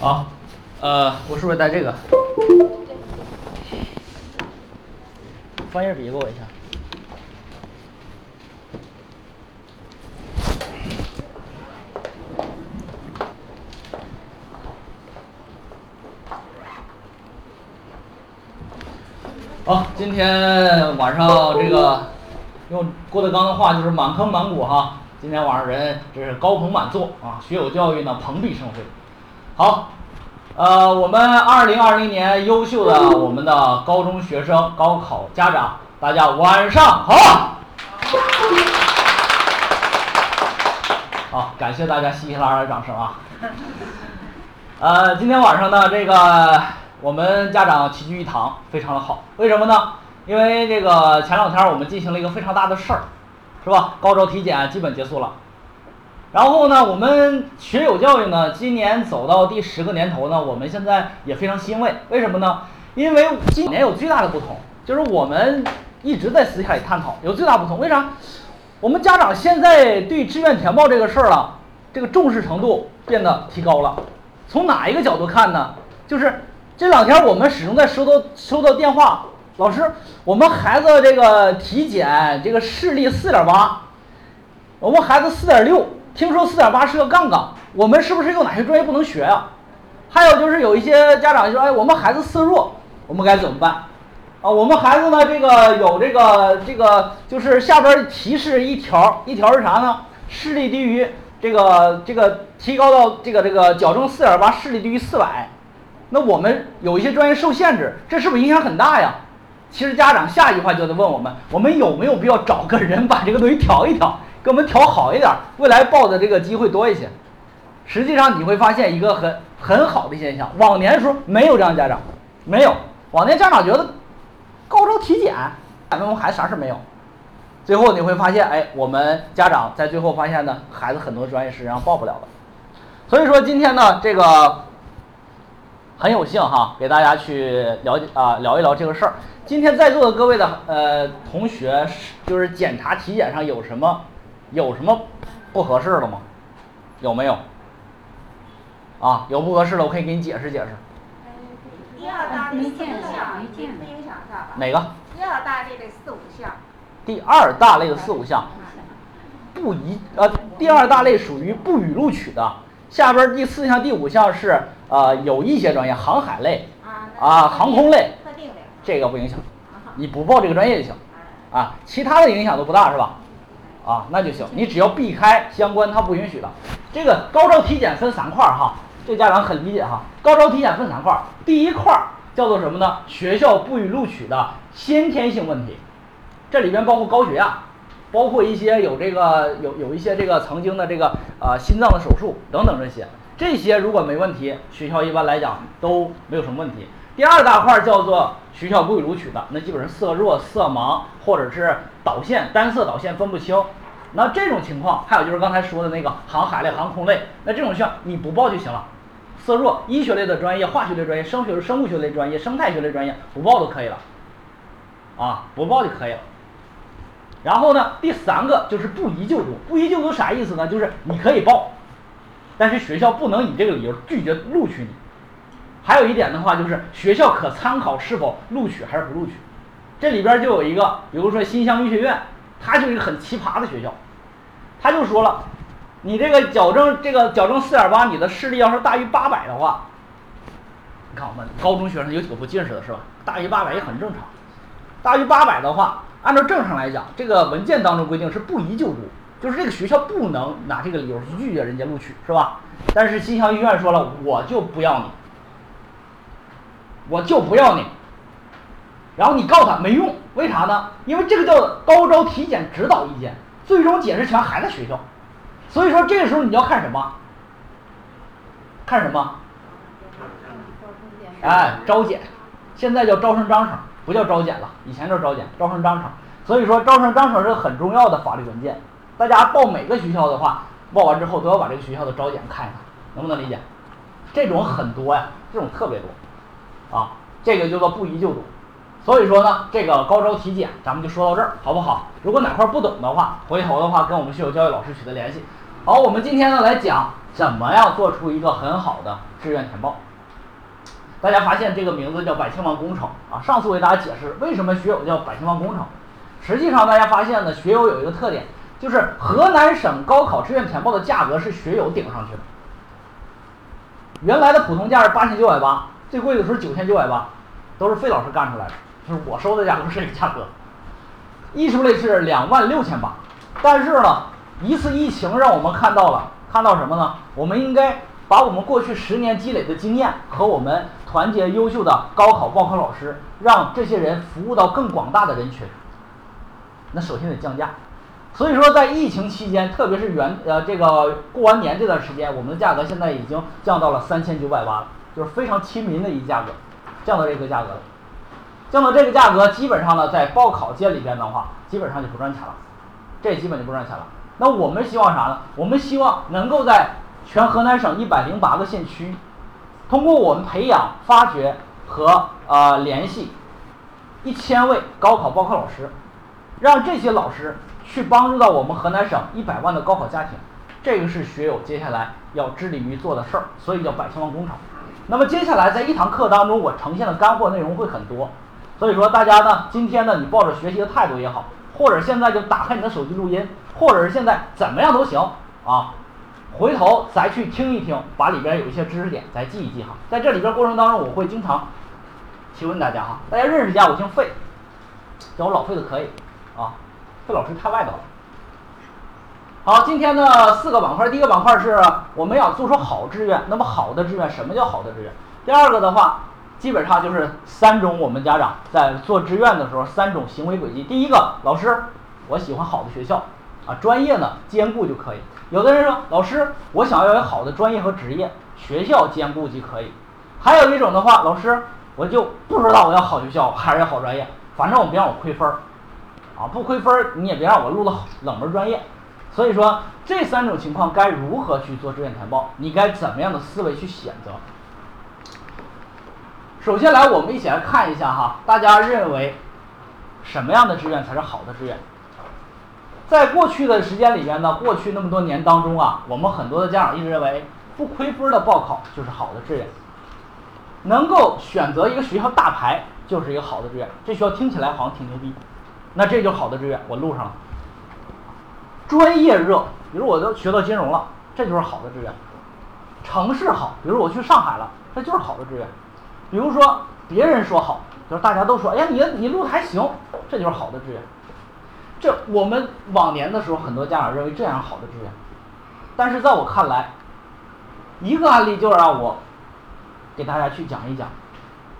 好，呃，我是不是带这个？翻页笔给我一下。好，今天晚上这个用郭德纲的话就是满坑满谷哈。今天晚上人这是高朋满座啊，学有教育呢蓬荜生辉。好，呃，我们二零二零年优秀的我们的高中学生、高考家长，大家晚上好。好，感谢大家稀稀拉拉的掌声啊。呃，今天晚上呢，这个我们家长齐聚一堂，非常的好。为什么呢？因为这个前两天我们进行了一个非常大的事儿，是吧？高招体检基本结束了。然后呢，我们学有教育呢，今年走到第十个年头呢，我们现在也非常欣慰。为什么呢？因为今年有最大的不同，就是我们一直在私下里探讨，有最大不同。为啥？我们家长现在对志愿填报这个事儿了，这个重视程度变得提高了。从哪一个角度看呢？就是这两天我们始终在收到收到电话，老师，我们孩子这个体检这个视力四点八，我们孩子四点六。听说四点八是个杠杠，我们是不是有哪些专业不能学啊？还有就是有一些家长就说，哎，我们孩子色弱，我们该怎么办？啊，我们孩子呢，这个有这个这个，就是下边提示一条，一条是啥呢？视力低于这个这个提高到这个这个矫正四点八，视力低于四百，那我们有一些专业受限制，这是不是影响很大呀？其实家长下一句话就得问我们，我们有没有必要找个人把这个东西调一调？给我们调好一点，未来报的这个机会多一些。实际上你会发现一个很很好的现象，往年的时候没有这样家长，没有。往年家长觉得高招体检，反正我孩子啥事没有。最后你会发现，哎，我们家长在最后发现呢，孩子很多专业实际上报不了的。所以说今天呢，这个很有幸哈，给大家去了解啊聊一聊这个事儿。今天在座的各位的呃同学，就是检查体检上有什么？有什么不合适的吗？有没有？啊，有不合适的，我可以给你解释解释。第二大类四五项不影响是吧？哪个？第二大类的四五项。第二大类的四五项，不一呃，第二大类属于不予录取的。下边第四项、第五项是呃有一些专业，航海类啊，航空类，这个不影响，你不报这个专业就行。啊，其他的影响都不大是吧？啊，那就行，你只要避开相关他不允许的。这个高招体检分三块哈，这家长很理解哈。高招体检分三块，第一块叫做什么呢？学校不予录取的先天性问题，这里边包括高血压，包括一些有这个有有一些这个曾经的这个呃心脏的手术等等这些，这些如果没问题，学校一般来讲都没有什么问题。第二大块叫做学校不予录取的，那基本上色弱、色盲或者是导线单色导线分不清，那这种情况还有就是刚才说的那个航海类、航空类，那这种像你不报就行了。色弱，医学类的专业、化学类专业、生学、生物学类专业、生态学类专业不报都可以了，啊，不报就可以了。然后呢，第三个就是不宜就读，不宜就读啥意思呢？就是你可以报，但是学校不能以这个理由拒绝录取你。还有一点的话，就是学校可参考是否录取还是不录取。这里边就有一个，比如说新乡医学院，它就是一个很奇葩的学校。他就说了，你这个矫正这个矫正四点八，你的视力要是大于八百的话，你看我们高中学生有几个不近视的是吧？大于八百也很正常。大于八百的话，按照正常来讲，这个文件当中规定是不宜就读，就是这个学校不能拿这个理由去拒绝人家录取，是吧？但是新乡医院说了，我就不要你。我就不要你，然后你告他没用，为啥呢？因为这个叫高招体检指导意见，最终解释权还在学校。所以说这个时候你要看什么？看什么？哎，招检，现在叫招生章程，不叫招检了，以前叫招检，招生章程。所以说招生章程是很重要的法律文件，大家报每个学校的话，报完之后都要把这个学校的招检看一看，能不能理解？这种很多呀，这种特别多。啊，这个叫做不宜就读，所以说呢，这个高招体检咱们就说到这儿，好不好？如果哪块不懂的话，回头的话跟我们学友教育老师取得联系。好，我们今天呢来讲怎么样做出一个很好的志愿填报。大家发现这个名字叫百姓王工程啊。上次我给大家解释为什么学友叫百姓王工程，实际上大家发现呢，学友有一个特点，就是河南省高考志愿填报的价格是学友顶上去的。原来的普通价是八千九百八，最贵的时候九千九百八，都是费老师干出来的，就是我收的价格是这个价格。艺术类是两万六千八，但是呢，一次疫情让我们看到了，看到什么呢？我们应该把我们过去十年积累的经验和我们团结优秀的高考报考老师，让这些人服务到更广大的人群。那首先得降价，所以说在疫情期间，特别是元呃这个过完年这段时间，我们的价格现在已经降到了三千九百八了，就是非常亲民的一价格，降到这个价格了。降到这个价格，基本上呢，在报考界里边的话，基本上就不赚钱了，这基本就不赚钱了。那我们希望啥呢？我们希望能够在全河南省一百零八个县区，通过我们培养、发掘和呃联系一千位高考报考老师，让这些老师去帮助到我们河南省一百万的高考家庭。这个是学友接下来要致力于做的事儿，所以叫百千万工程。那么接下来在一堂课当中，我呈现的干货内容会很多。所以说，大家呢，今天呢，你抱着学习的态度也好，或者现在就打开你的手机录音，或者是现在怎么样都行啊，回头再去听一听，把里边有一些知识点再记一记哈。在这里边过程当中，我会经常提问大家哈，大家认识一下，我姓费，叫我老费的可以啊，费老师太外道了。好，今天呢四个板块，第一个板块是我们要做出好志愿，那么好的志愿，什么叫好的志愿？第二个的话。基本上就是三种，我们家长在做志愿的时候，三种行为轨迹。第一个，老师，我喜欢好的学校，啊，专业呢兼顾就可以。有的人说，老师，我想要有好的专业和职业，学校兼顾即可以。还有一种的话，老师，我就不知道我要好学校还是要好专业，反正我别让我亏分儿，啊，不亏分儿，你也别让我录了冷门专业。所以说，这三种情况该如何去做志愿填报？你该怎么样的思维去选择？首先来，我们一起来看一下哈，大家认为什么样的志愿才是好的志愿？在过去的时间里边呢，过去那么多年当中啊，我们很多的家长一直认为不亏分的报考就是好的志愿，能够选择一个学校大牌就是一个好的志愿。这学校听起来好像挺牛逼，那这就好的志愿，我录上了。专业热，比如我都学到金融了，这就是好的志愿。城市好，比如我去上海了，这就是好的志愿。比如说，别人说好，就是大家都说，哎呀，你你录的还行，这就是好的志愿。这我们往年的时候，很多家长认为这样好的志愿，但是在我看来，一个案例就让我给大家去讲一讲，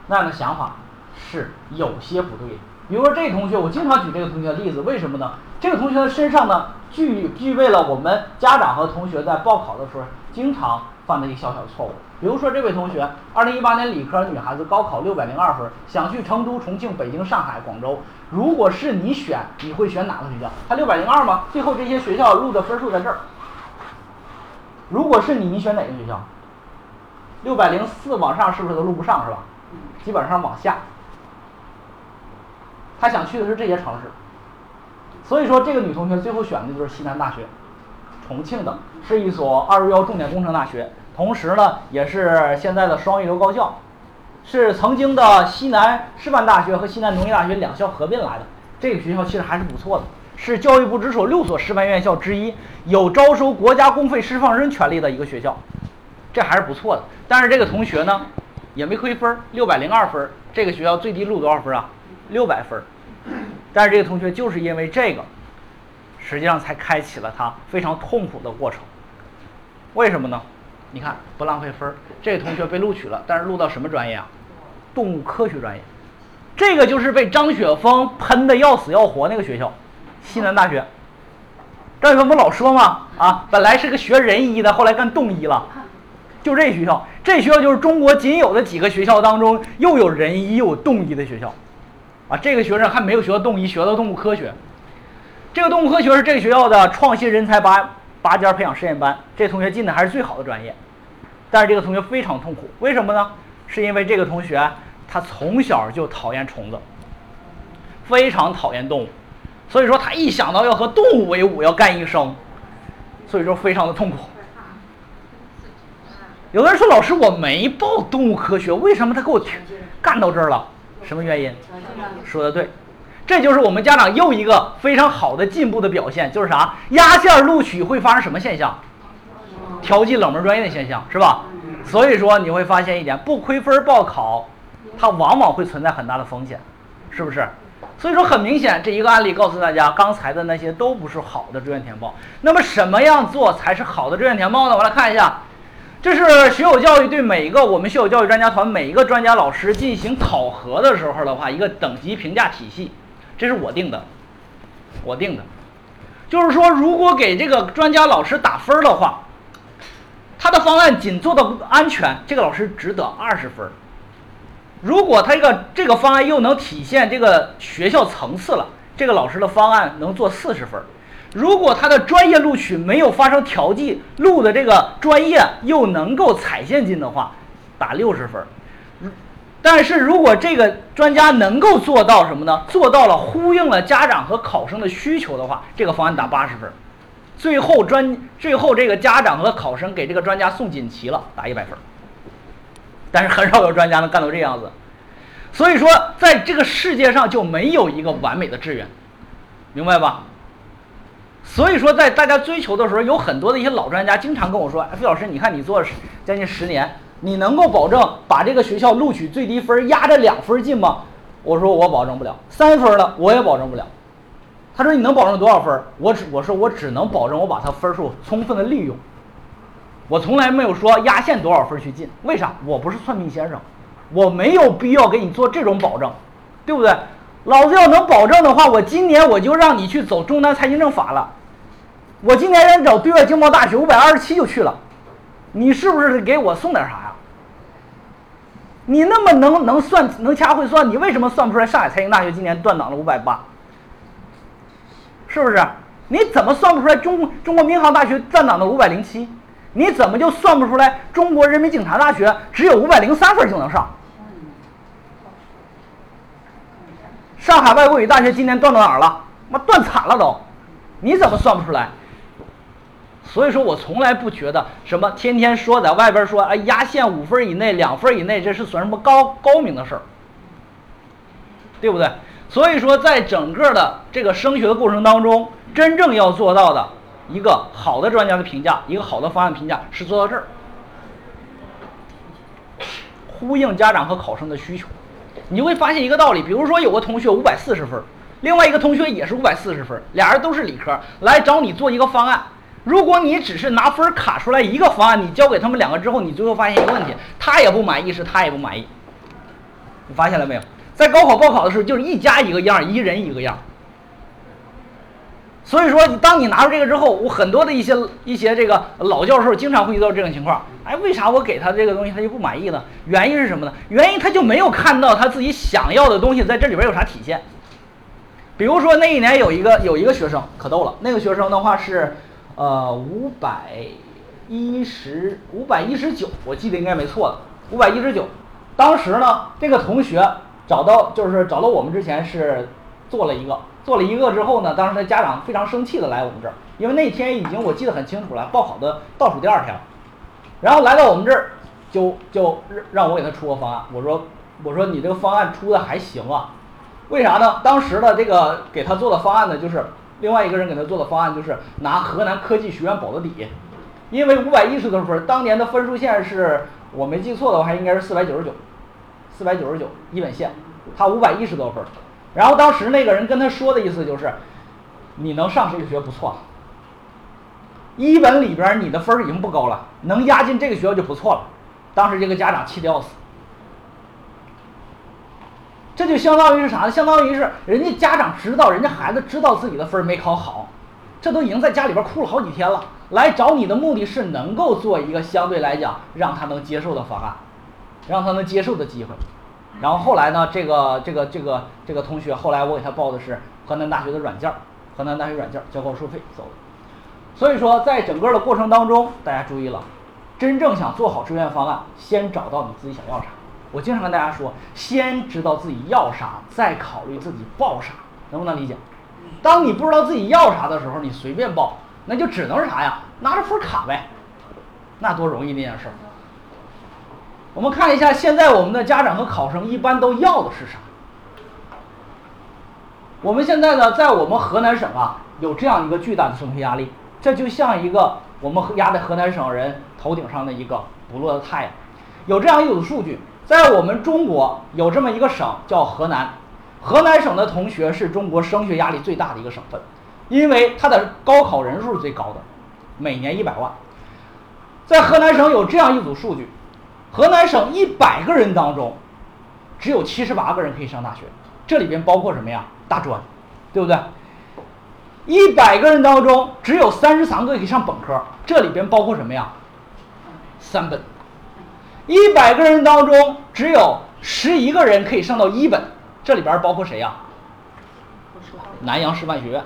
那样的想法是有些不对的。比如说这个同学，我经常举这个同学的例子，为什么呢？这个同学的身上呢，具具备了我们家长和同学在报考的时候经常犯的一个小小的错误。比如说这位同学，二零一八年理科女孩子高考六百零二分，想去成都、重庆、北京、上海、广州。如果是你选，你会选哪个学校？他六百零二吗？最后这些学校录的分数在这儿。如果是你，你选哪个学校？六百零四往上是不是都录不上是吧？基本上往下。他想去的是这些城市，所以说这个女同学最后选的就是西南大学，重庆的，是一所二幺幺重点工程大学。同时呢，也是现在的双一流高校，是曾经的西南师范大学和西南农业大学两校合并来的。这个学校其实还是不错的，是教育部直属六所师范院校之一，有招收国家公费师范生权利的一个学校，这还是不错的。但是这个同学呢，也没亏分，六百零二分。这个学校最低录多少分啊？六百分。但是这个同学就是因为这个，实际上才开启了他非常痛苦的过程。为什么呢？你看不浪费分，这个同学被录取了，但是录到什么专业啊？动物科学专业，这个就是被张雪峰喷的要死要活那个学校，西南大学。张雪峰不老说吗？啊，本来是个学人医的，后来干动医了，就这学校，这学校就是中国仅有的几个学校当中又有人医又有动医的学校，啊，这个学生还没有学到动物医，学到动物科学。这个动物科学是这个学校的创新人才班。拔尖培养实验班，这同学进的还是最好的专业，但是这个同学非常痛苦，为什么呢？是因为这个同学他从小就讨厌虫子，非常讨厌动物，所以说他一想到要和动物为伍，要干一生，所以说非常的痛苦。有的人说老师我没报动物科学，为什么他给我干到这儿了？什么原因？说的对，这就是我们家长又一个非常好的进步的表现，就是啥？压线录取会发生什么现象？调剂冷门专业的现象是吧？所以说你会发现一点，不亏分报考，它往往会存在很大的风险，是不是？所以说很明显，这一个案例告诉大家，刚才的那些都不是好的志愿填报。那么什么样做才是好的志愿填报呢？我来看一下，这是学友教育对每一个我们学友教育专家团每一个专家老师进行考核的时候的话，一个等级评价体系，这是我定的，我定的，就是说如果给这个专家老师打分的话。他的方案仅做到安全，这个老师只得二十分。如果他这个这个方案又能体现这个学校层次了，这个老师的方案能做四十分。如果他的专业录取没有发生调剂，录的这个专业又能够踩现金的话，打六十分。但是如果这个专家能够做到什么呢？做到了呼应了家长和考生的需求的话，这个方案打八十分。最后专最后这个家长和考生给这个专家送锦旗了，打一百分。但是很少有专家能干到这样子，所以说在这个世界上就没有一个完美的志愿，明白吧？所以说在大家追求的时候，有很多的一些老专家经常跟我说：“哎，费老师，你看你做将近十年，你能够保证把这个学校录取最低分压着两分进吗？”我说我保证不了，三分的我也保证不了。他说：“你能保证多少分？”我只我说我只能保证我把他分数充分的利用。我从来没有说压线多少分去进，为啥？我不是算命先生，我没有必要给你做这种保证，对不对？老子要能保证的话，我今年我就让你去走中南财经政法了。我今年人找对外经贸大学五百二十七就去了，你是不是给我送点啥呀？你那么能能算能掐会算，你为什么算不出来上海财经大学今年断档了五百八？是不是？你怎么算不出来中中国民航大学占档的五百零七？你怎么就算不出来中国人民警察大学只有五百零三分就能上？上海外国语大学今年断到哪儿了？妈断惨了都！你怎么算不出来？所以说我从来不觉得什么天天说在外边说哎压线五分以内两分以内这是算什么高高明的事儿，对不对？所以说，在整个的这个升学的过程当中，真正要做到的一个好的专家的评价，一个好的方案评价是做到这儿，呼应家长和考生的需求。你会发现一个道理，比如说有个同学五百四十分，另外一个同学也是五百四十分，俩人都是理科，来找你做一个方案。如果你只是拿分卡出来一个方案，你交给他们两个之后，你最后发现一个问题，他也不满意，是他也不满意。你发现了没有？在高考报考的时候，就是一家一个样，一人一个样。所以说，当你拿出这个之后，我很多的一些一些这个老教授经常会遇到这种情况。哎，为啥我给他这个东西他就不满意呢？原因是什么呢？原因他就没有看到他自己想要的东西在这里边有啥体现。比如说那一年有一个有一个学生可逗了，那个学生的话是呃五百一十五百一十九，我记得应该没错的，五百一十九。当时呢，这个同学。找到就是找到我们之前是做了一个，做了一个之后呢，当时他家长非常生气的来我们这儿，因为那天已经我记得很清楚了，报考的倒数第二天了，然后来到我们这儿，就就让我给他出个方案，我说我说你这个方案出的还行啊，为啥呢？当时的这个给他做的方案呢，就是另外一个人给他做的方案就是拿河南科技学院保的底，因为五百一十多分，当年的分数线是我没记错的话，应该是四百九十九。四百九十九一本线，他五百一十多分，然后当时那个人跟他说的意思就是，你能上这个学不错，一本里边你的分已经不高了，能压进这个学校就不错了。当时这个家长气得要死，这就相当于是啥呢？相当于是人家家长知道，人家孩子知道自己的分没考好，这都已经在家里边哭了好几天了，来找你的目的是能够做一个相对来讲让他能接受的方案。让他能接受的机会，然后后来呢？这个这个这个这个同学后来我给他报的是河南大学的软件，河南大学软件交高收费走了。所以说，在整个的过程当中，大家注意了，真正想做好志愿方案，先找到你自己想要啥。我经常跟大家说，先知道自己要啥，再考虑自己报啥，能不能理解？当你不知道自己要啥的时候，你随便报，那就只能是啥呀？拿着分卡呗，那多容易那件事儿。我们看一下，现在我们的家长和考生一般都要的是啥？我们现在呢，在我们河南省啊，有这样一个巨大的升学压力，这就像一个我们压在河南省人头顶上的一个不落的太阳。有这样一组数据，在我们中国有这么一个省叫河南，河南省的同学是中国升学压力最大的一个省份，因为它的高考人数是最高的，每年一百万。在河南省有这样一组数据，河南省一百个人当中，只有七十八个人可以上大学，这里边包括什么呀？大专，对不对？一百个人当中只有三十三个可以上本科，这里边包括什么呀？三本。一百个人当中只有十一个人可以上到一本，这里边包括谁呀？南阳师范学院，